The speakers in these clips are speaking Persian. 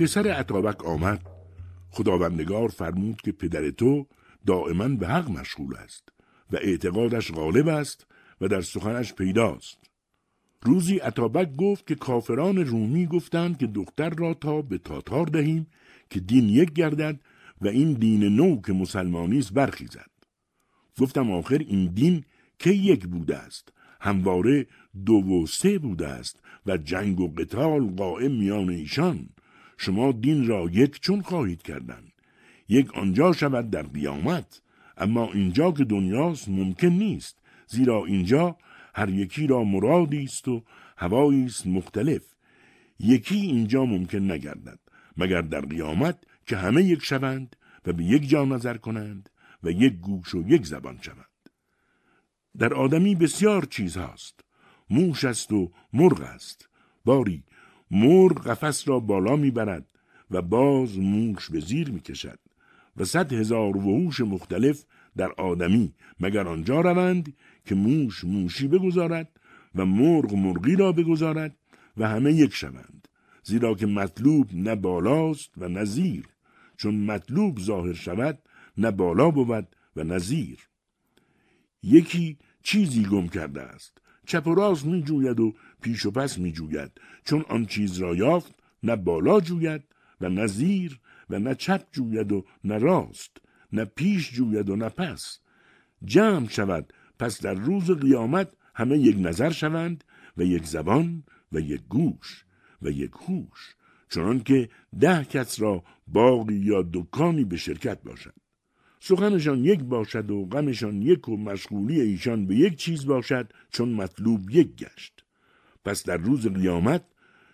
پسر عطابک آمد. خداوندگار فرمود که پدر تو دائما به حق مشغول است و اعتقادش غالب است و در سخنش پیداست. روزی عطابک گفت که کافران رومی گفتند که دختر را تا به تاتار دهیم که دین یک گردد و این دین نو که مسلمانی است برخیزد. گفتم آخر این دین که یک بوده است؟ همواره دو و سه بوده است و جنگ و قتال قائم میان ایشان. شما دین را یک چون خواهید کردن. یک آنجا شود در قیامت اما اینجا که دنیاست ممکن نیست زیرا اینجا هر یکی را مرادی است و هوایی است مختلف. یکی اینجا ممکن نگردد مگر در قیامت که همه یک شوند و به یک جا نظر کنند و یک گوش و یک زبان شوند. در آدمی بسیار چیز هاست موش است و مرغ است. باری مرغ قفس را بالا می‌برد و باز موش به زیر می‌کشد و صد هزار وحوش مختلف در آدمی مگر آنجا روند که موش موشی بگذارد و مرغ مرغی را بگذارد و همه یک شوند زیرا که مطلوب نه بالاست و نه زیر چون مطلوب ظاهر شود نه بالا بود و نه زیر. یکی چیزی گم کرده است چپ و راست می جوید و پیش و پس می جوید چون آن چیز را یافت نه بالا جوید و نه زیر و نه چپ جوید و نه راست نه پیش جوید و نه پس. جمع شود. پس در روز قیامت همه یک نظر شوند و یک زبان و یک گوش و یک هوش. چنان که ده کس را باقی یا دکانی به شرکت باشد. سخنشان یک باشد و غمشان یک و مشغولی ایشان به یک چیز باشد چون مطلوب یک گشت. پس در روز قیامت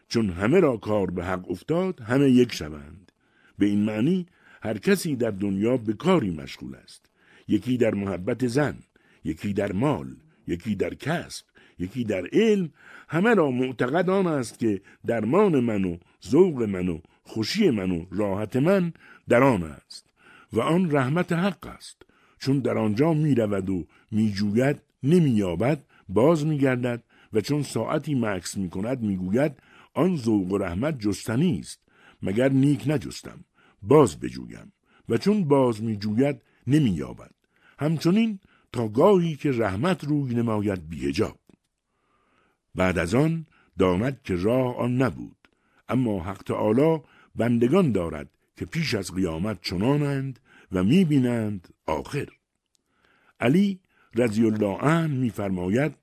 چون همه را کار به حق افتاد همه یک شوند. به این معنی هر کسی در دنیا به کاری مشغول است. یکی در محبت زن یکی در مال یکی در کسب یکی در علم همه را معتقد آن است که درمان من و ذوق من و خوشی من و راحت من در آن است و آن رحمت حق است. چون در آنجا می رود و می جوید نمی یابد باز می گردد و چون ساعتی مکس می کند می گوید آن ذوق و رحمت جستنی است مگر نیک نجستم باز بجویم. و چون باز می جوید نمی یابد همچنین تا گاهی که رحمت روی نماید بیهجاب بعد از آن داند که راه آن نبود. اما حق تعالی بندگان دارد که پیش از قیامت چنانند و می‌بینند آخر. علی رضی الله عنه میفرماید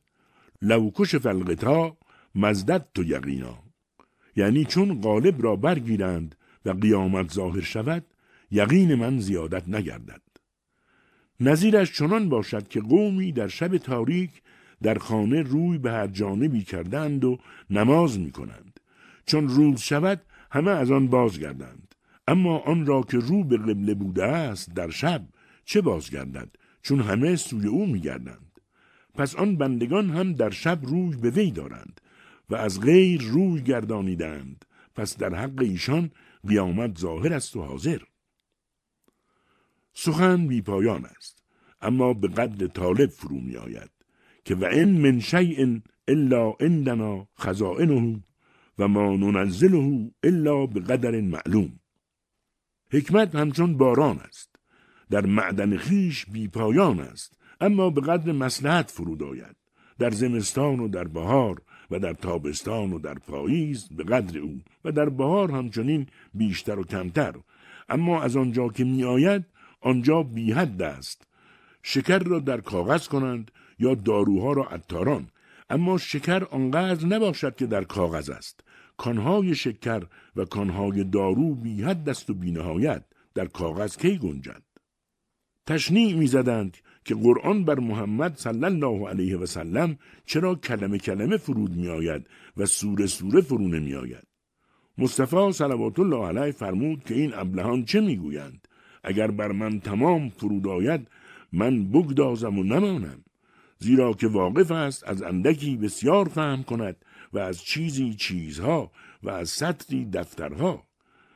لو کشف القطا مزدد تو یقینا یعنی چون غالب را برگیرند و قیامت ظاهر شود یقین من زیادت نگردد نظیرش چنان باشد که قومی در شب تاریک در خانه روی به هر جانبی کردند و نماز می کنند. چون روز شود همه از آن بازگردند. اما آن را که رو به قبله بوده است در شب چه بازگردد چون همه سوی او می گردند. پس آن بندگان هم در شب روی به وی دارند و از غیر روی گردانیدند. پس در حق ایشان قیامت ظاهر است و حاضر. سخن بی پایان است اما به قدر طالب فرو می آید که و این من شیء الا عندنا خزائنه و ما ننزله الا به قدر معلوم. حکمت همچون باران است در معدن خیش بی پایان است اما به قدر مسلحت فرود آید. در زمستان و در بهار و در تابستان و در پاییز به قدر او و در بهار همچنین بیشتر و کمتر. اما از آنجا که می آید آنجا بی حد است. شکر را در کاغذ کنند یا داروها را عطاران اما شکر آنقدر نباشد که در کاغذ است. کانهای شکر و کانهای دارو بی حد است و بینهایت در کاغذ کی گنجد؟ تشنیع می‌زدند که قرآن بر محمد صلی الله علیه و سلم چرا کلمه کلمه فرود می آید و سوره سوره فرو نمی آید. مصطفی صلوات الله علیه فرمود که این ابلهان چه می‌گویند؟ اگر بر من تمام فرود آید من بگدازم و نمانم. زیرا که واقف است از اندکی بسیار فهم کند و از چیزی چیزها و از سطری دفترها.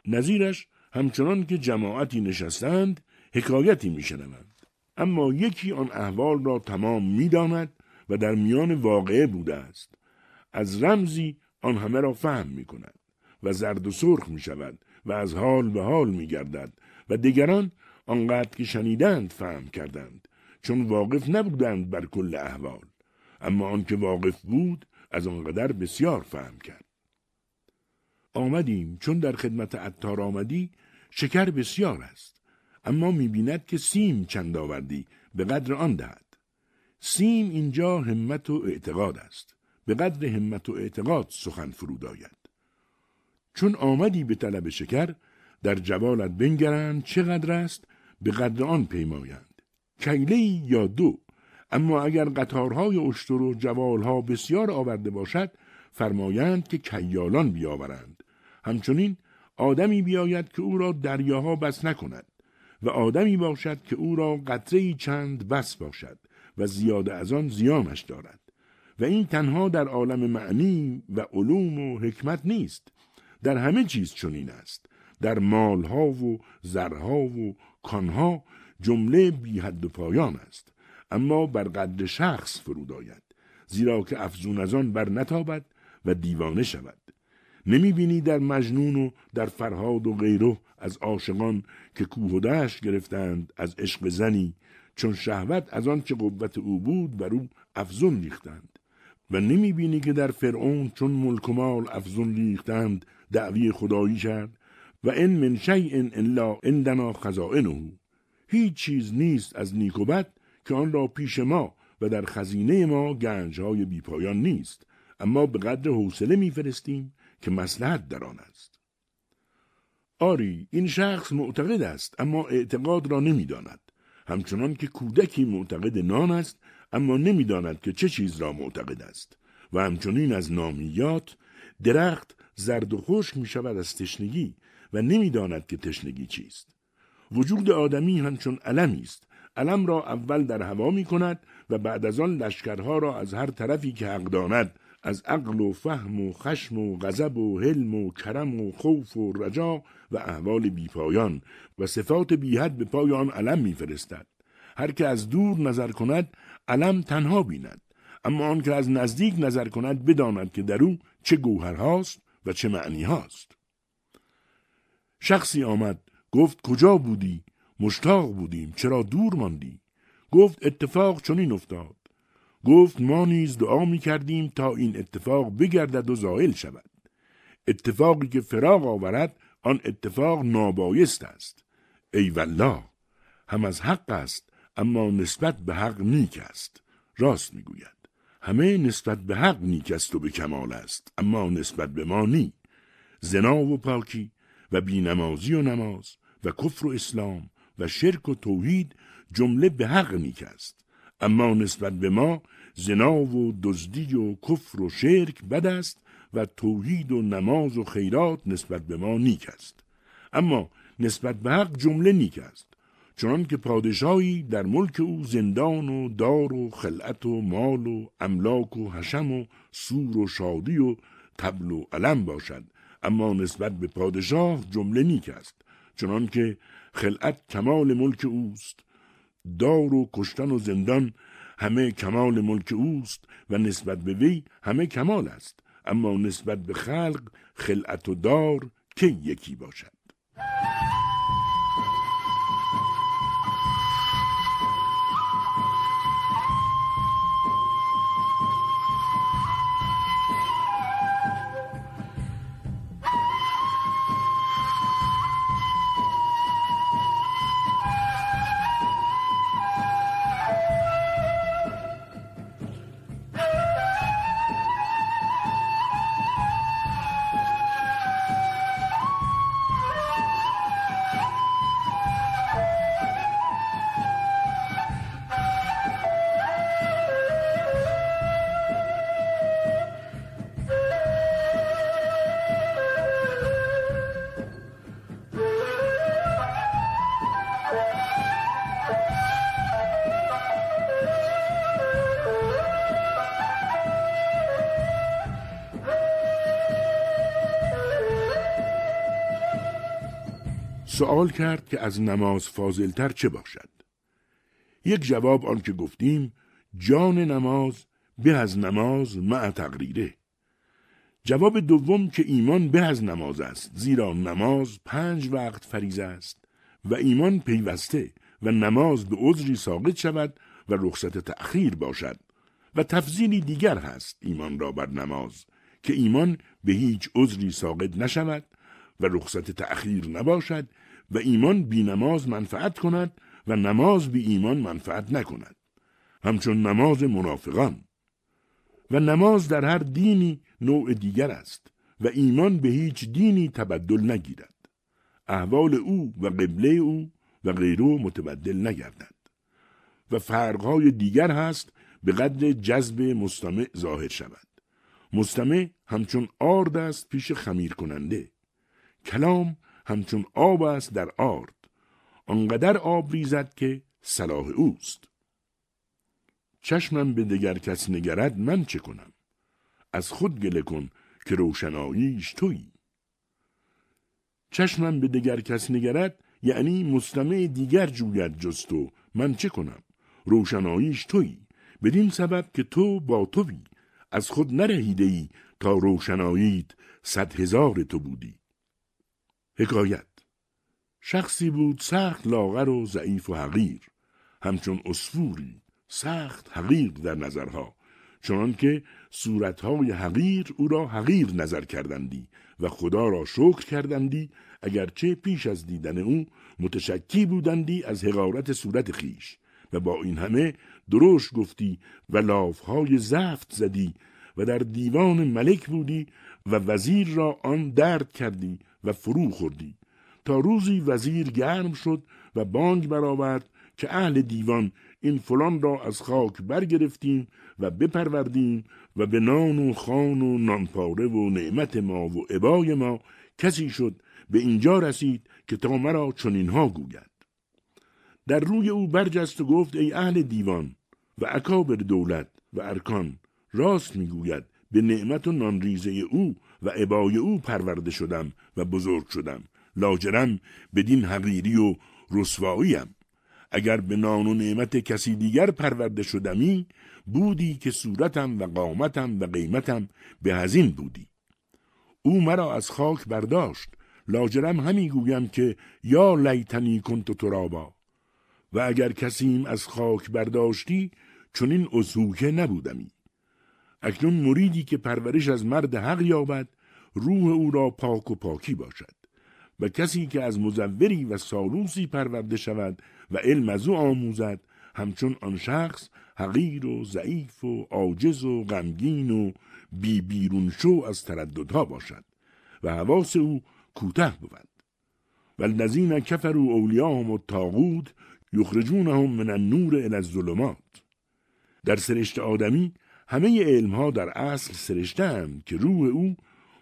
نظیرش همچنان که جماعتی نشستند حکایتی میشنوند. اما یکی آن احوال را تمام می‌داند و در میان واقعه بوده است. از رمزی آن همه را فهم می کند و زرد و سرخ می شود و از حال به حال می گردد و دیگران آنقدر که شنیدند فهم کردند چون واقف نبودند بر کل احوال. اما آنکه واقف بود از آنقدر بسیار فهم کرد. آمدیم چون در خدمت عطار آمدی شکر بسیار است. اما می‌بیند که سیم چند آوردی به قدر آن دهد. سیم اینجا همت و اعتقاد است. به قدر همت و اعتقاد سخن فرود آید. چون آمدی به طلب شکر در جوالت بنگرند چقدر است به قدر آن پیمایند. کیله یا دو اما اگر قطارهای اشتر و جوالها بسیار آورده باشد فرمایند که کیالان بیاورند. همچنین آدمی بیاید که او را دریاها بس نکند. و آدمی باشد که او را قطره چند بس باشد و زیاده از آن زیانش دارد. و این تنها در عالم معنی و علوم و حکمت نیست. در همه چیز چنین است. در مالها و زرها و کانها جمله بی حد و پایان است. اما بر قدر شخص فرود آید زیرا که افزون از آن بر نتابد و دیوانه شود. نمی بینی در مجنون و در فرهاد و غیره از عاشقان که کوه و دشت گرفتند از عشق زنی چون شهوت از آن چه قوت او بود بر او افزون ریختند. و نمی بینی که در فرعون چون ملک و مال افزون ریختند دعوی خدایی کرد. و این من شیء الا عندنا خزائنه. هیچ چیز نیست از نیک و بد که آن را پیش ما و در خزینه ما گنجهای بیپایان نیست. اما به قدر حوصله میفرستیم که مسلحت در آن است. آری این شخص معتقد است اما اعتقاد را نمی‌داند. همچنان که کودکی معتقد نان است اما نمی‌داند که چه چیز را معتقد است. و همچنین از نامیات درخت زرد و خشک می شود از تشنگی و نمی‌داند که تشنگی چیست. وجود آدمی همچون علمی است. علم را اول در هوا می کند و بعد از آن لشکرها را از هر طرفی که حق داند از عقل و فهم و خشم و غضب و حلم و کرم و خوف و رجا و احوال بیپایان و صفات بیحد به پای آن علم میفرستد هر که از دور نظر کند علم تنها بیند. اما آن که از نزدیک نظر کند بداند که در او چه گوهرهاست و چه معنی هاست. شخصی آمد گفت کجا بودی؟ مشتاق بودیم. چرا دور ماندی؟ گفت اتفاق چنین افتاد. گفت ما نیز دعا می کردیم تا این اتفاق بگردد و زائل شود. اتفاقی که فراغ آورد آن اتفاق نابایست است. ای والله هم از حق است اما نسبت به حق نیک است. راست می‌گوید همه نسبت به حق نیک است و به کمال است اما نسبت به ما نی. زنا و پاکی و بینمازی و نماز و کفر و اسلام و شرک و توحید جمله به حق نیک است. اما نسبت به ما زنا و دزدی و کفر و شرک بد است و توحید و نماز و خیرات نسبت به ما نیک است. اما نسبت به حق جمله نیک است چنان که پادشاهی در ملک او زندان و دار و خلعت و مال و املاک و حشم و سور و شادی و تبل و علم باشد. اما نسبت به پادشاه جمله نیک است چنان که خلعت کمال ملک اوست. دار و کشتن و زندان همه کمال ملک اوست و نسبت به وی همه کمال است. اما نسبت به خلق خلعت و دار که یکی باشد؟ سوال کرد که از نماز فاضلتر چه باشد. یک جواب آن که گفتیم جان نماز به از نماز مع تقریره. جواب دوم که ایمان به از نماز است زیرا نماز پنج وقت فریزه است و ایمان پیوسته و نماز به عذری ساقط شود و رخصت تأخیر باشد. و تفضیلی دیگر هست ایمان را بر نماز که ایمان به هیچ عذری ساقط نشود و رخصت تأخیر نباشد و ایمان بی نماز منفعت کند و نماز بی ایمان منفعت نکند. همچون نماز منافقان. و نماز در هر دینی نوع دیگر است و ایمان به هیچ دینی تبدل نگیرد. احوال او و قبله او و غیرو متبدل نگردد. و فرقهای دیگر هست به قدر جذب مستمع ظاهر شود. مستمع همچون آرد است پیش خمیر کننده. کلام همچون آب است در آرد. آنقدر آب ریزد که صلاح اوست. چشمم به دگر کس نگرد من چه کنم؟ از خود گله کن که روشناییش تویی. چشمم به دگر کس نگرد یعنی مستمع دیگر جوید جز تو من چه کنم؟ روشناییش تویی. بدین سبب که تو با توی از خود نرهیده تا روشناییت صد هزار تو بودی. حکایت. شخصی بود سخت لاغر و ضعیف و حقیر همچون اسفوری سخت حقیر در نظرها چنان که صورتهای حقیر او را حقیر نظر کردندی و خدا را شکر کردندی اگرچه پیش از دیدن او متشکی بودندی از حقارت صورت خیش و با این همه دروش گفتی و لافهای زفت زدی و در دیوان ملک بودی و وزیر را آن درد کردی و فرو خوردی. تا روزی وزیر گرم شد و بانگ برآورد که اهل دیوان این فلان را از خاک برگرفتیم و بپروردیم و به نان و خان و نانپاره و نعمت ما و عبای ما کسی شد به اینجا رسید که تا مرا چنینها گوید. در روی او برجست و گفت ای اهل دیوان و اکابر دولت و ارکان راست می‌گوید به نعمت و نانریزه او و عبای او پرورده شدم و بزرگ شدم. لاجرم بدین حقیری و رسواییم. اگر به نان و نعمت کسی دیگر پرورده شدمی بودی که صورتم و قامتم و قیمتم به هزین بودی. او مرا از خاک برداشت. لاجرم همی گویم که یا لیتنی کنت ترابا. و اگر کسیم از خاک برداشتی چنین ازهوکه نبودمی. اکنون مریدی که پرورش از مرد حق یابد روح او را پاک و پاکی باشد. و کسی که از مزوری و سالوسی پرورده شود و علم از او آموزد همچون آن شخص حقیر و ضعیف و عاجز و غمگین و بی بیرون شو از ترددها باشد و حواس او کوته بود. و الذین کفروا اولیاهم الطاغوت یخرجونهم من النور الى الظلمات. در سرشت آدمی همه علمها در اصل سرشته که روح او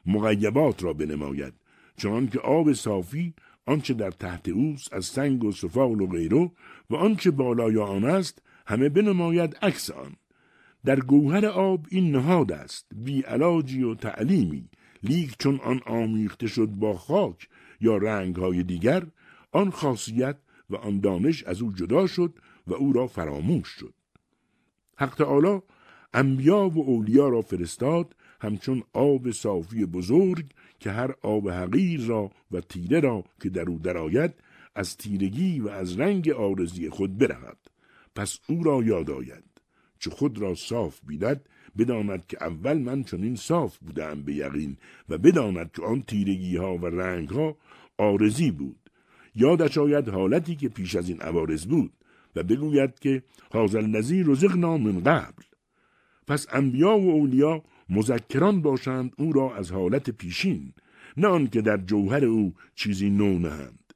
مغیبات را بنماید چون که آب صافی آنچه در تحت اوست از سنگ و سفال و غیره و آنچه بالای آن است همه بنماید عکس آن. در گوهر آب این نهاد است بی علاجی و تعلیمی. لیک چون آن آمیخته شد با خاک یا رنگهای دیگر آن خاصیت و آن دانش از او جدا شد و او را فراموش شد. حق تعالی انبیا و اولیا را فرستاد همچون آب صافی بزرگ که هر آب حقیر را و تیره را که در او درآید از تیرگی و از رنگ آرزی خود برود. پس او را یاد آید. چه خود را صاف بیند بداند که اول من چنین صاف بودم به یقین و بداند که آن تیرگی ها و رنگ ها آرزی بود. یادش آید حالتی که پیش از این عوارض بود و بگوید که حاضر نظیر رزقنا من قبل. پس انبیا و اولیا مذکران باشند او را از حالت پیشین نه آنکه در جوهر او چیزی نو نهند.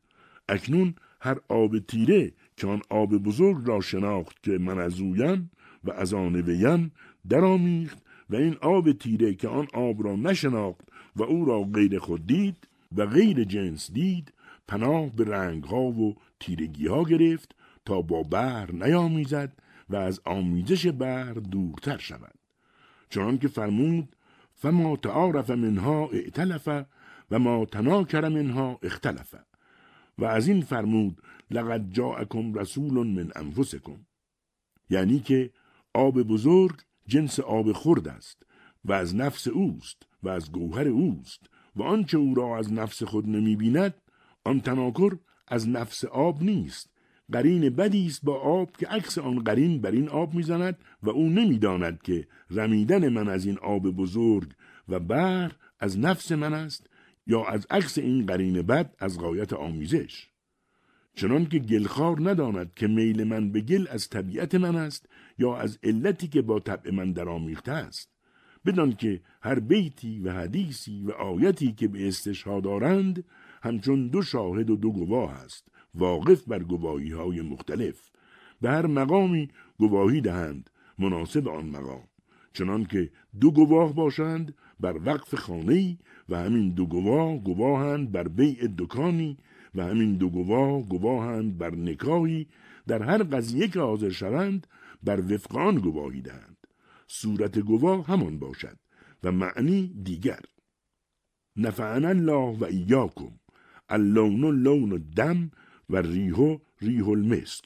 اکنون هر آب تیره که آن آب بزرگ را شناخت که من از اویم و از آن ویم درآمیخت و این آب تیره که آن آب را نشناخت و او را غیر خود دید و غیر جنس دید پناه به رنگ ها و تیرگی ها گرفت تا با بحر نیامیزد و از آمیزش بحر دورتر شود چنان که فرمود فما تعارف منها ائتلف و ما تناکر منها اختلف. و از این فرمود لقد جاءکم رسول من انفسکم. یعنی که آب بزرگ جنس آب خرد است و از نفس اوست و از گوهر اوست و آنچه او را از نفس خود نمی بیند آن تناکر از نفس آب نیست قرین بدی است با آب که عکس آن قرین بر این آب می‌زند و او نمی‌داند که رمیدن من از این آب بزرگ و بر از نفس من است یا از عکس این قرین بد از غایت آمیزش. چنان که گلخار نداند که میل من به گل از طبیعت من است یا از علتی که با طبع من درآمیخته است. بدان که هر بیتی و حدیثی و آیتی که به استشهاد دارند همچون دو شاهد و دو گواه است واقف بر گواهی های مختلف به هر مقامی گواهی دهند مناسب آن مقام چنان که دو گواه باشند بر وقف خانه و همین دو گواه گواهند بر بیع دکانی و همین دو گواه گواهند بر نکاهی در هر قضیه که حاضر شوند بر وفقان گواهی دهند. صورت گواه همان باشد و معنی دیگر. نفعنا الله و ایاکم اللون لون دم و ریحو ریح المسک.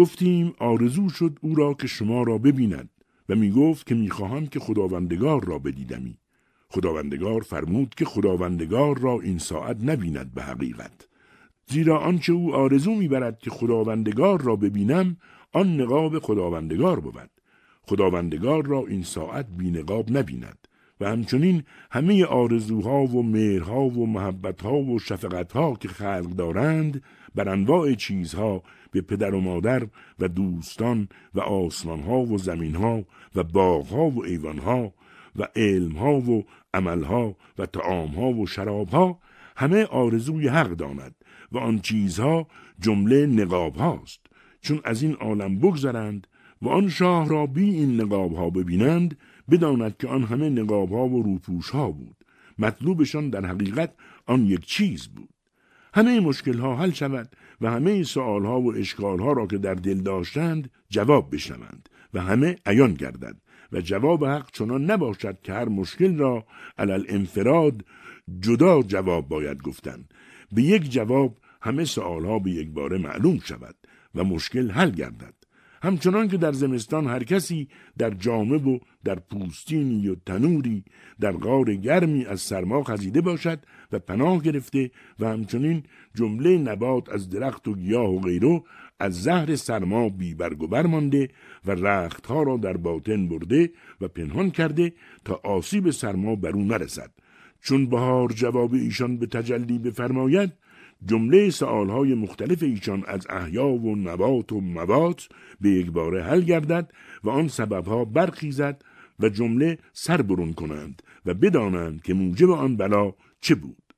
گفتیم آرزو شد او را که شما را ببیند و می گفت که می‌خواهم که خداوندگار را بدیدمی. خداوندگار فرمود که خداوندگار را این ساعت نبیند به حقیقت. زیرا آنچه او آرزو می‌برد که خداوندگار را ببینم آن نقاب خداوندگار بود. خداوندگار را این ساعت بی نقاب نبیند و همچنین همه آرزوها و مهرها و محبتها و شفقتها که خلق دارند بر انواع چیزها به پدر و مادر و دوستان و آسمانها و زمینها و باغها و ایوانها و علمها و عملها و تعامها و شرابها همه آرزوی حق داند و آن چیزها جمله نقاب هاست چون از این عالم بگذرند و آن شاه را بی این نقاب ها ببینند بداند که آن همه نقاب ها و روپوش ها بود. مطلوبشان در حقیقت آن یک چیز بود. همه مشکل ها حل شود و همه سوال ها و اشکال ها را که در دل داشتند جواب بشنوند و همه عیان گردد و جواب حق چنان نباشد که هر مشکل را علل انفراد جدا جواب باید گفتن. به یک جواب همه سوال ها به یک باره معلوم شود و مشکل حل گردد. همچنان که در زمستان هر کسی در جامه و در پوستینی و تنوری در غار گرمی از سرما خزیده باشد و پناه گرفته و همچنین جمله نبات از درخت و گیاه و غیره از زهر سرما بی برگ و برمانده و رختها را در باطن برده و پنهان کرده تا آسیب سرما بر او نرسد. چون بهار جواب ایشان به تجلی بفرماید جمله سآلهای مختلف ایشان از احیا و نبات و موات به یک باره حل گردد و آن سببها برخیزد و جمله سر برون کنند و بدانند که موجب آن بلا چه بود.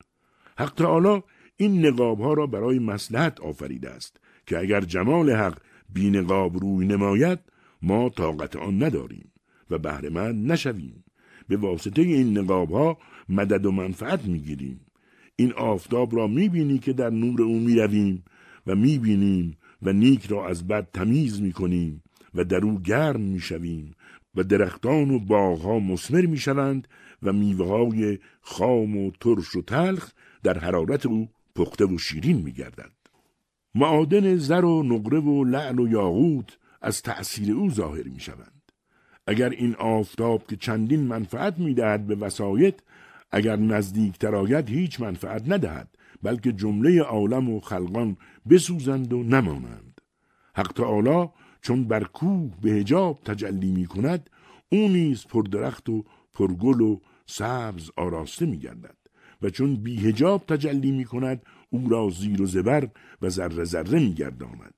حق تعالی این نقاب را برای مسلحت آفریده است که اگر جمال حق بی نقاب روی نماید ما طاقت آن نداریم و بهره نشویم به واسطه این نقاب ها مدد و منفعت می‌گیریم این آفتاب را می‌بینی که در نور او می‌رویم و می‌بینیم و نیک را از بد تمیز می‌کنیم و در او گرم می‌شویم و درختان و باغها مسمر می‌شوند و میوه های خام و ترش و تلخ در حرارت او پخته و شیرین میگردند معادن زر و نقره و لعل و یاقوت از تأثیر او ظاهر می‌شوند. اگر این آفتاب که چندین منفعت می‌دهد به وسایط اگر نزدیک آید هیچ منفعت ندهد بلکه جمله عالم و خلقان بسوزند و نمانند. حق تعالی چون بر کوه به هجاب تجلی می کند او نیز پردرخت و پرگل و سبز آراسته می گردد و چون بی هجاب تجلی می کند او را زیر و زبر و ذره ذره می گرداند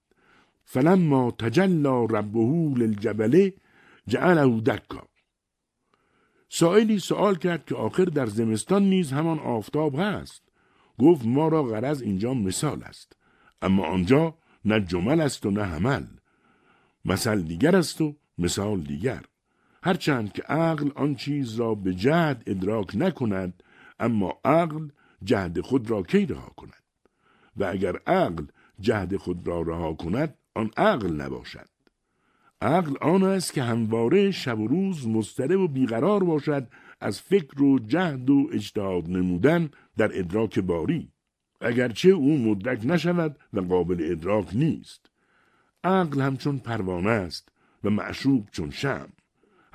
فلما تجلا ربه للجبله جعله دکا. سائلی سوال کرد که آخر در زمستان نیز همان آفتاب هست. گفت ما را غرض اینجا مثال است. اما آنجا نه جمل است و نه حمل. مثل دیگر است و مثال دیگر. هرچند که عقل آن چیز را به جهد ادراک نکند اما عقل جهد خود را کی رها کند؟ و اگر عقل جهد خود را رها کند آن عقل نباشد. عقل آن است که همواره شب و روز مضطرب و بیقرار باشد از فکر و جهد و اجتهاد نمودن در ادراک باری. اگرچه او مدرک نشود و قابل ادراک نیست. عقل همچون پروانه است و معشوق چون شم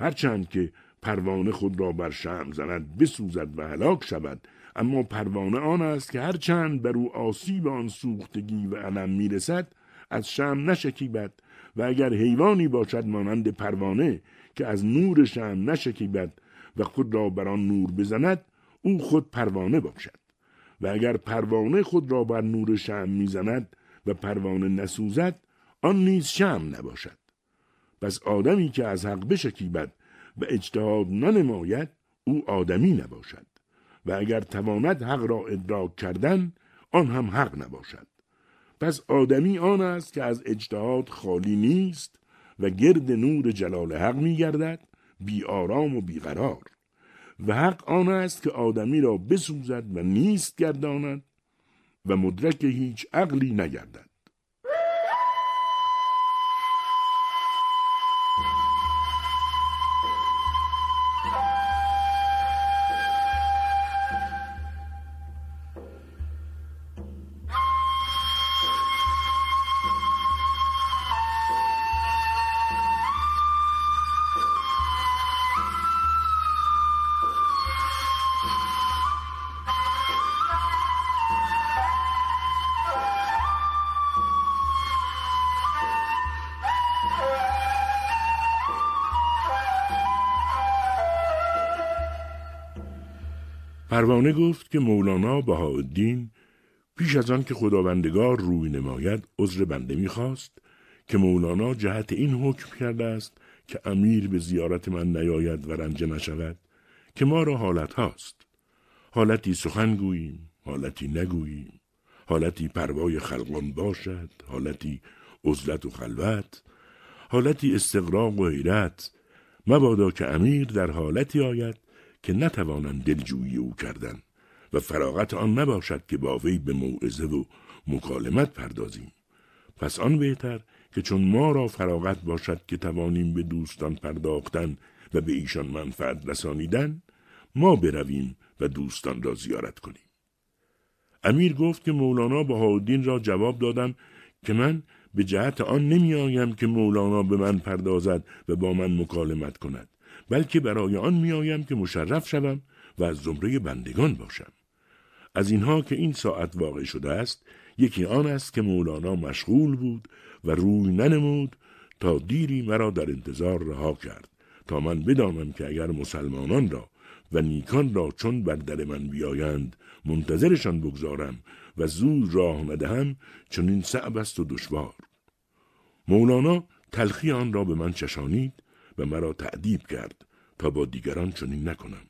هرچند که پروانه خود را بر شم زند بسوزد و هلاک شود اما پروانه آن است که هرچند بر او آسیب آن سوختگی و علم می‌رسد از شم نشکیبد و اگر حیوانی باشد مانند پروانه که از نور شم نشکیبد و خود را بر آن نور بزند او خود پروانه باشد. و اگر پروانه خود را بر نور شم می‌زند و پروانه نسوزد آن نیز شم نباشد. پس آدمی که از حق بشکیبد و اجتهاد ننماید او آدمی نباشد. و اگر تواند حق را ادراک کردن آن هم حق نباشد. پس آدمی آن است که از اجتهاد خالی نیست و گرد نور جلال حق می گردد بی آرام و بیقرار و حق آن است که آدمی را بسوزد و نیست گرداند و مدرک هیچ عقلی نگردد. پروانه گفت که مولانا بهاءالدین پیش از آن که خداوندگار روی نماید عذر بنده می‌خواست که مولانا جهت این حکم کرده است که امیر به زیارت من نیاید و رنجه نشود که ما را حالت هاست. حالتی سخن گوییم حالتی نگوییم. حالتی پروای خلقان باشد حالتی عزلت و خلوت حالتی استقراق و حیرت. مبادا که امیر در حالتی آید که نتوانند دلجویی او کردن و فراغت آن نباشد که با وی به موعظه و مکالمت پردازیم. پس آن بهتر که چون ما را فراغت باشد که توانیم به دوستان پرداختن و به ایشان منفعت رسانیدن ما برویم و دوستان را زیارت کنیم. امیر گفت که مولانا بهاءالدین را جواب دادم که من به جهت آن نمی آیم که مولانا به من پردازد و با من مکالمت کند. بلکه برای آن می آیم که مشرف شوم و از زمره بندگان باشم. از اینها که این ساعت واقع شده است یکی آن است که مولانا مشغول بود و روی ننمود تا دیری مرا در انتظار رها کرد تا من بدانم که اگر مسلمانان را و نیکان را چون بر در من بیایند منتظرشان بگذارم و زود راه ندهم چون این صعب است و دشوار. مولانا تلخی آن را به من چشانید و مرا تعدیب کرد تا با دیگران چنین نکنم.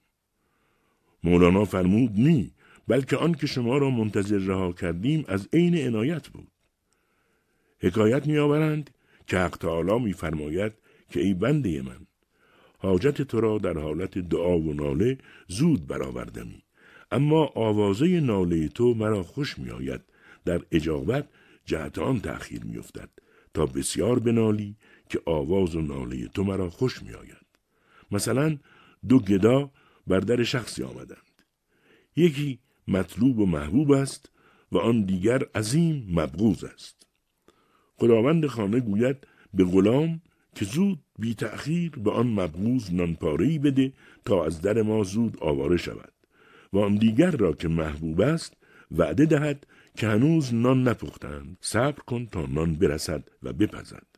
مولانا فرمود نی بلکه آن که شما را منتظر رها کردیم از عین عنایت بود. حکایت میآورند که حق تعالی میفرماید که ای بنده من حاجت تو را در حالت دعا و ناله زود برآوردمی. اما آوازه ناله تو مرا خوش میآید. در اجابت جهت آن تأخیر میافتد تا بسیار بنالی که آواز و ناله تو مرا خوش میآید مثلا دو گدا بر در شخصی آمدند. یکی مطلوب و محبوب است و آن دیگر عظیم مبغوز است. خداوند خانه گوید به غلام که زود بی تأخیر به آن مبغوز نانپارهی بده تا از در ما زود آواره شود و آن دیگر را که محبوب است وعده دهد که هنوز نان نپختند. صبر کن تا نان برسد و بپزد.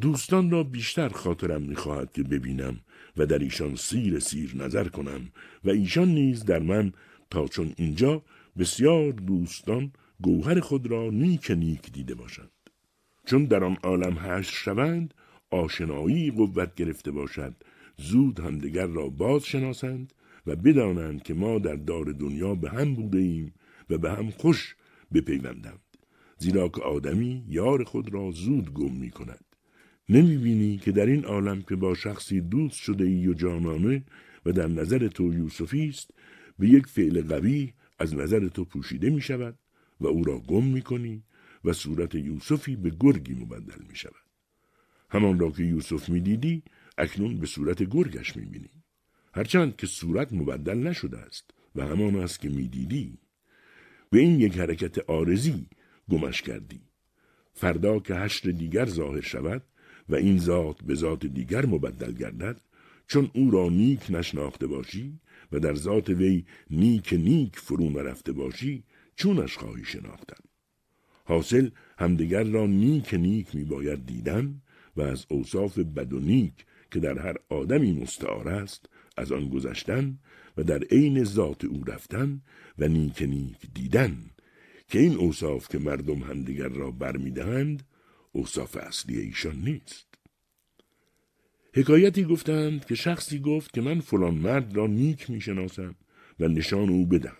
دوستان را بیشتر خاطرم می‌خواهد که ببینم و در ایشان سیر سیر نظر کنم و ایشان نیز در من تا چون اینجا بسیار دوستان گوهر خود را نیک نیک دیده باشند. چون در آن عالم هشت شوند آشنایی قوت گرفته باشد زود همدیگر را باز شناسند و بدانند که ما در دار دنیا به هم بوده ایم و به هم خوش بپیوندند. زیرا که آدمی یار خود را زود گم می کند نمی بینی که در این عالم که با شخصی دوست شده ای و جانانه و در نظر تو یوسفی است به یک فعل قوی از نظر تو پوشیده می شود و او را گم می کنی و صورت یوسفی به گرگی مبدل می شود. همان را که یوسف می دیدی اکنون به صورت گرگش می بینی. هرچند که صورت مبدل نشده است و همان است که می دیدی. به این یک حرکت آرزی گمش کردی. فردا که حشر دیگر ظاهر شود و این ذات به ذات دیگر مبدل گردد چون او را نیک نشناخته باشی و در ذات وی نیک نیک فرو نرفته باشی چونش خواهی شناختن. حاصل همدیگر را نیک نیک می باید دیدن و از اوصاف بد و نیک که در هر آدمی مستعار است از آن گذشتن و در عین ذات او رفتن و نیک نیک دیدن که این اوصاف که مردم همدیگر را برمیدهند اوصاف اصلی ایشان نیست. حکایتی گفتند که شخصی گفت که من فلان مرد را نیک می‌شناسم و نشان او بدم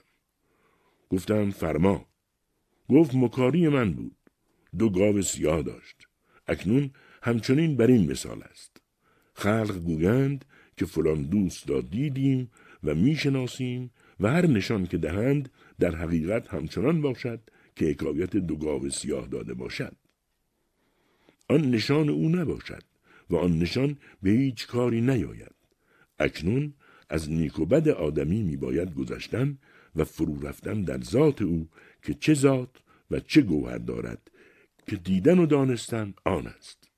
گفتند فرما. گفت مکاری من بود. دو گاو سیاه داشت. اکنون همچنین بر این مثال است. خلق گویند که فلان دوست را دیدیم و می‌شناسیم و هر نشان که دهند در حقیقت همچنان باشد که حکایت دو گاو سیاه داده باشد. آن نشان او نباشد و آن نشان به هیچ کاری نیاید. اکنون از نیک و بد آدمی می باید گذشتن و فرو رفتن در ذات او که چه ذات و چه گوهر دارد که دیدن و دانستن آن است.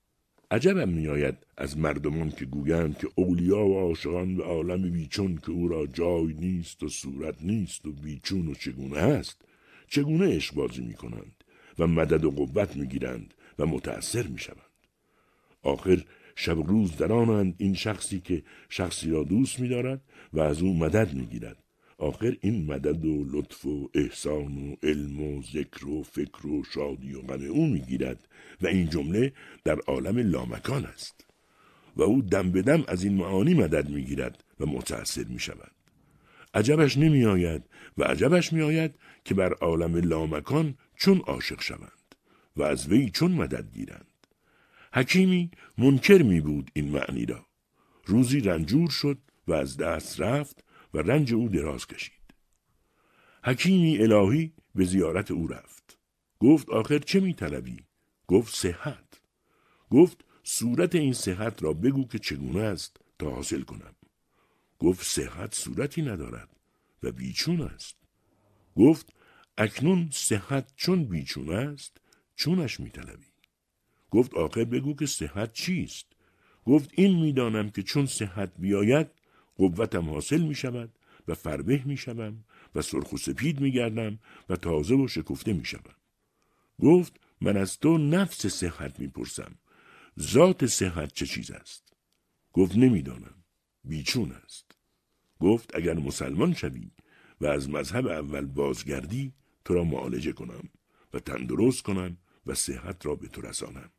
عجبم میآید از مردمان که گویند که اولیا و عاشقان به عالم بیچون که او را جای نیست و صورت نیست و بیچون و چگونه است چگونه عشق بازی می کنند و مدد و قوت می گیرند و متأثر می شوند. آخر شب روز درانند این شخصی که شخصی را دوست می دارد و از او مدد می گیرد. آخر این مدد و لطف و احسان و علم و ذکر و فکر و شادی و غم او می‌گیرد و این جمله در عالم لامکان است و او دم به دم از این معانی مدد می‌گیرد و متأثر می شود. عجبش نمی آید و عجبش می آید که بر عالم لامکان چون عاشق شوند و از وی چون مدد گیرند. حکیمی منکر می بود این معنی را. روزی رنجور شد و از دست رفت و رنج او دراز کشید. حکیمی الهی به زیارت او رفت. گفت آخر چه می طلبی؟ گفت صحت. گفت صورت این صحت را بگو که چگونه است تا حاصل کنم. گفت صحت صورتی ندارد و بیچون است. گفت اکنون صحت چون بیچون است چونش میطلبی گفت آخر بگو که صحت چیست گفت این می‌دانم که چون صحت بیاید قوتم حاصل می شود و فربه می شوم و سرخ و سپید می گردم و تازه و شکفته می شوم. گفت من از تو نفس صحت می پرسم. ذات صحت چه چیز است؟ گفت نمی‌دانم. بیچون است. گفت اگر مسلمان شوی و از مذهب اول بازگردی تو را معالجه کنم و تندرست کنم و صحت را به تو رسانم.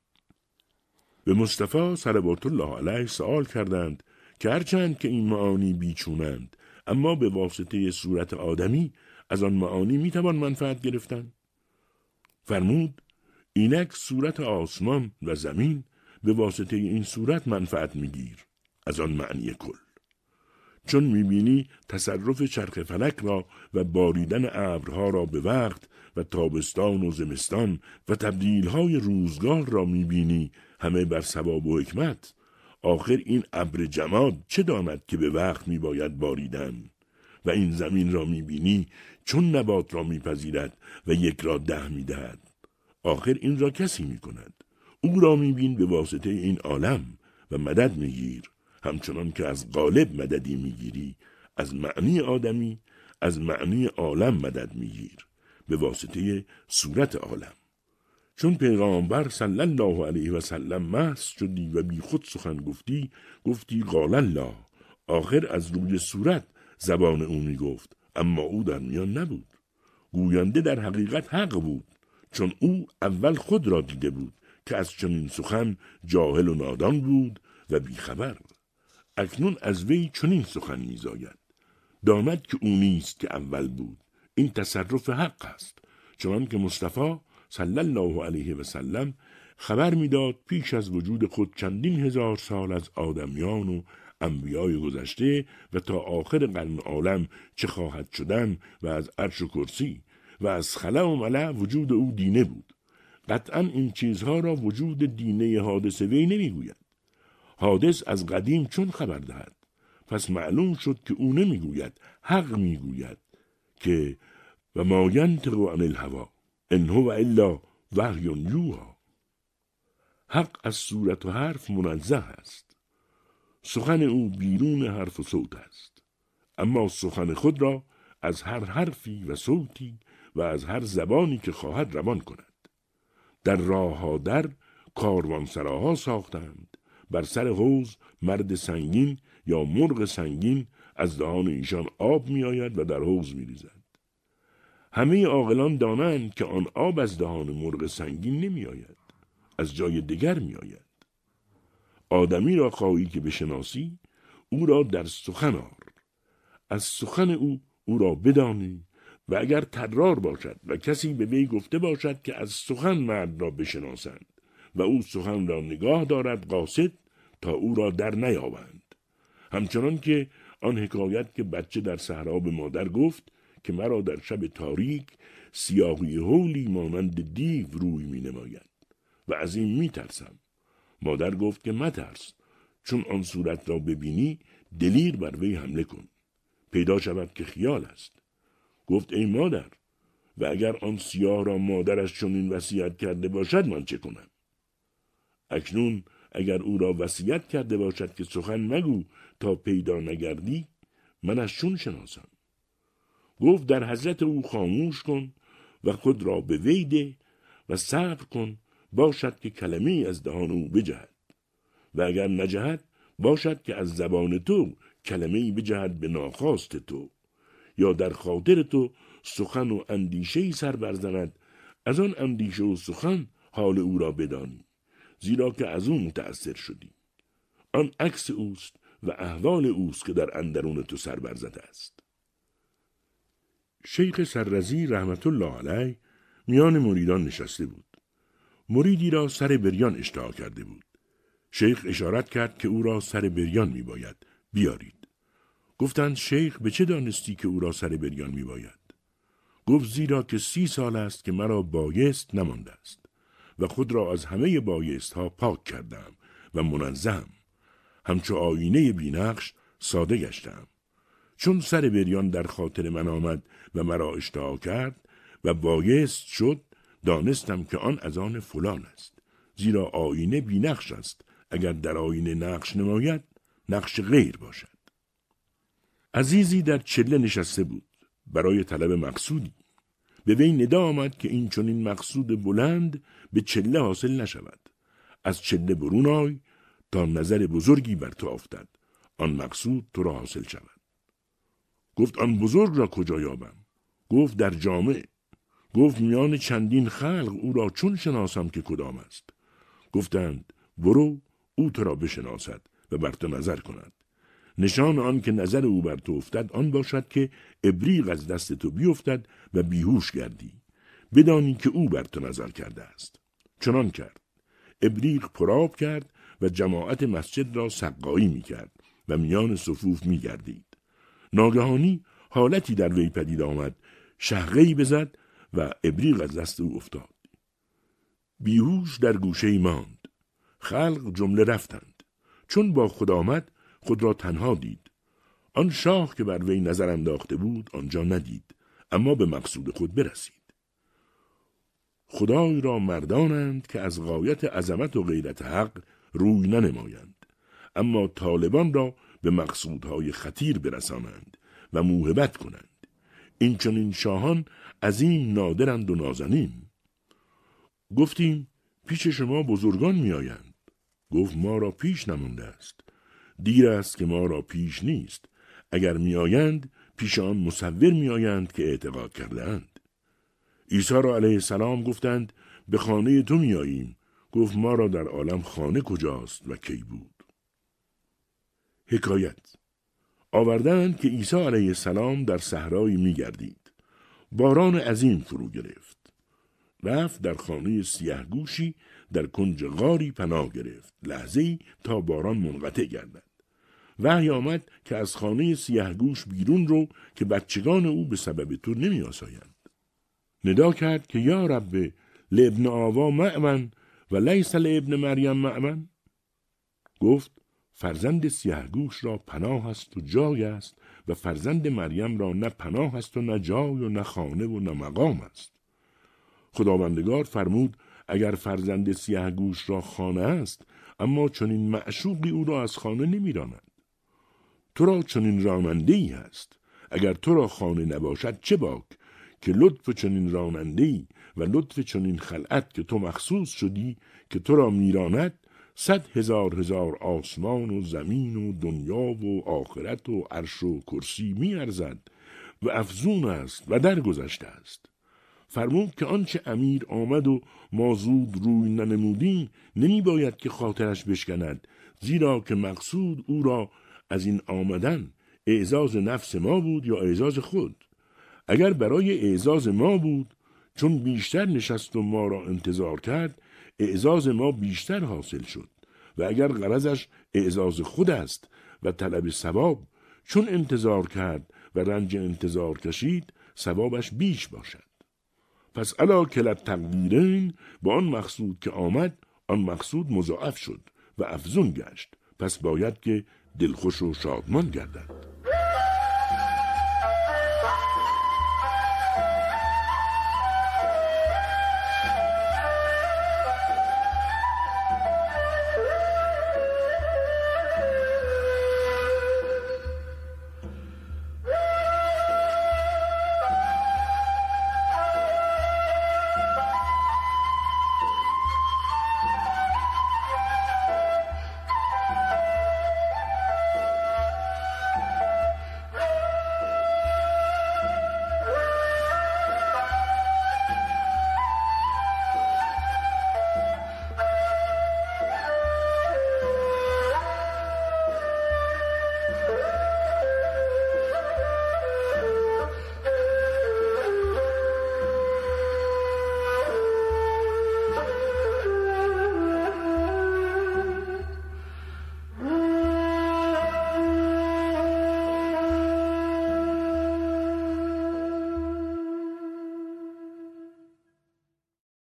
به مصطفی صلوات الله علیه سوال کردند که هرچند که این معانی بیچونند اما به واسطه صورت آدمی از آن معانی می‌توان منفعت گرفتن فرمود اینک صورت آسمان و زمین به واسطه این صورت منفعت میگیر از آن معنی کل چون می‌بینی تصرف چرخ فلک را و باریدن ابرها را به وقت و تابستان و زمستان و تبدیلهای روزگار را می‌بینی همه بر ثواب و حکمت آخر این ابر جماد چه داند که به وقت می باید باریدن و این زمین را می بینی چون نبات را میپذیرد و یک را ده می دهد. آخر این را کسی می کند. او را می بین به واسطه این عالم و مدد می گیر. همچنان که از غالب مددی می گیری. از معنی آدمی از معنی عالم مدد می گیر. به واسطه صورت عالم. چون پیغامبر صلی الله علیه و سلم مست شدی و بی خود سخن گفتی گفتی قال الله آخر از روی صورت زبان او می گفت اما او در میان نبود. گوینده در حقیقت حق بود چون او اول خود را دیده بود که از چنین سخن جاهل و نادان بود و بیخبر اکنون از وی چنین سخن میزاید. داند که او نیست که اول بود. این تصرف حق است. چون که مصطفی صلی الله علیه و سلم خبر می‌داد پیش از وجود خود چندین هزار سال از آدمیان و انبیای گذشته و تا آخر قرن عالم چه خواهد شدن و از عرش و کرسی و از خلا و ملع وجود او دینه بود. قطعا این چیزها را وجود دینه حادث وی نمی‌گوید. حادث از قدیم چون خبر دهد پس معلوم شد که او نمی‌گوید حق می‌گوید. که و ما ینطق عن الهوا ان هو الا وحی یوها. حق از صورت و حرف منزه است. سخن او بیرون حرف و صوت است. اما سخن خود را از هر حرفی و صوتی و از هر زبانی که خواهد روان کند. در راه ها در کاروانسراها ساختند. بر سر حوز مرد سنگین یا مرغ سنگین از دهان ایشان آب می آید و در حوز می ریزد. همه عاقلان دانند که آن آب از دهان مرغ سنگین نمی آید. از جای دیگر می آید. آدمی را خواهی که بشناسی او را در سخن آر. از سخن او او را بدانی و اگر ترار باشد و کسی به وی گفته باشد که از سخن مرد را بشناسند و او سخن را نگاه دارد قاصد تا او را در نیابند همچنان که آن حکایت که بچه در صحرا به مادر گفت که مرا در شب تاریک سیاهی هولی مانند دیو روی می نماید و از این می ترسم. مادر گفت که مترس چون آن صورت را ببینی دلیر بر وی حمله کن. پیدا شود که خیال است. گفت ای مادر و اگر آن سیاه را مادرش چنین وصیت کرده باشد من چه کنم؟ اکنون اگر او را وصیت کرده باشد که سخن مگو تا پیدا نگردی منش چون شناسم؟ گفت در حضرت او خاموش کن و خود را به ویده و صبر کن باشد که کلمه از دهان او بجهد و اگر نجهد باشد که از زبان تو کلمه بجهد به ناخواست تو یا در خاطر تو سخن و اندیشه سر برزند از آن اندیشه و سخن حال او را بدانی. زیرا که از او متأثر شدی آن عکس اوست و احوال اوست که در اندرون تو سر برزده است شیخ سررزی رحمت الله علیه میان مریدان نشسته بود مریدی را سر بریان اشتها کرده بود. شیخ اشارت کرد که او را سر بریان می باید. بیارید. گفتند شیخ به چه دانستی که او را سر بریان می باید؟ گفت زیرا که سی سال است که مرا بایست نمانده است و خود را از همه بایست ها پاک کردم و منظم. همچو آینه بینقش ساده گشتم. چون سر بریان در خاطر من آمد و مرا اشتها کرد و بایست شد دانستم که آن از آن فلان است. زیرا آینه بینقش است. اگر در آینه نقش نماید نقش غیر باشد. عزیزی در چله نشسته بود. برای طلب مقصودی. به وی ندا آمد که این چنین مقصود بلند به چله حاصل نشود. از چله برون آی تا نظر بزرگی بر تو افتد. آن مقصود تو را حاصل شود. گفت آن بزرگ را کجا یابم؟ گفت در جامعه گفت میان چندین خلق او را چون شناسم که کدام است. گفتند برو او تو را بشناسد و بر تو نظر کند. نشان آن که نظر او بر تو افتد آن باشد که ابریق از دست تو بیفتد و بیهوش گردی بدانی که او بر تو نظر کرده است چنان کرد ابریق پراب کرد و جماعت مسجد را سقایی می کرد و میان صفوف می گردید. ناگهانی حالتی در وی پدید آمد شهقی بزد و ابریق از دست او افتاد. بیهوش در گوشه ماند. خلق جمله رفتند. چون با خود آمد خود را تنها دید. آن شاه که بر وی نظر انداخته بود آنجا ندید اما به مقصود خود برسید. خدای را مردانند که از غایت عظمت و غیرت حق روی ننمایند اما طالبان را به مقصودهای خطیر برسانند و موهبت کنند این چنین شاهان این نادرند و نازنین گفتیم پیش شما بزرگان میآیند گفت ما را پیش نمونده است دیر است که ما را پیش نیست. اگر میآیند پیش آن مصور میآیند که اعتقاد کردهاند. عیسی را علیه السلام گفتند به خانه تو میآییم. گفت ما را در عالم خانه کجاست و کی بود؟ حکایت آوردند که عیسی علیه السلام در صحرایی میگردید. باران عظیم فرو گرفت. رفت در خانه سیه گوشی در کنج غاری پناه گرفت. لحظه تا باران منقطع گردد. وحی آمد که از خانه سیه گوش بیرون رو که بچگان او به سبب تو نمی آسایند. ندا کرد که یا رب لابن آوا معمن و لیس لابن مریم معمن گفت فرزند سیهگوش را پناه است و جای است و فرزند مریم را نه پناه است و نه جای و نه خانه و نه مقام است. خداوندگار فرمود اگر فرزند سیهگوش را خانه است اما چنین معشوقی او را از خانه نمیراند تو را چنین راننده ای هست. اگر تو را خانه نباشد چه باک؟ که لطف چنین راننده و لطف چنین خلعت که تو مخصوص شدی که تو را میراند صد هزار هزار آسمان و زمین و دنیا و آخرت و عرش و کرسی میارزد و افزون است و درگذشته است. فرمود که آنچه امیر آمد و ما زود روی ننمودیم نمی باید که خاطرش بشکند زیرا که مقصود او را از این آمدن اعزاز نفس ما بود یا اعزاز خود؟ اگر برای اعزاز ما بود چون بیشتر نشست و ما را انتظار کرد اعزاز ما بیشتر حاصل شد. و اگر غرضش اعزاز خود است و طلب ثواب چون انتظار کرد و رنج انتظار کشید ثوابش بیش باشد. پس علا کلت تقدیرین با آن مقصود که آمد آن مقصود مضاعف شد و افزون گشت. پس باید که دلخوش و شادمان گردد.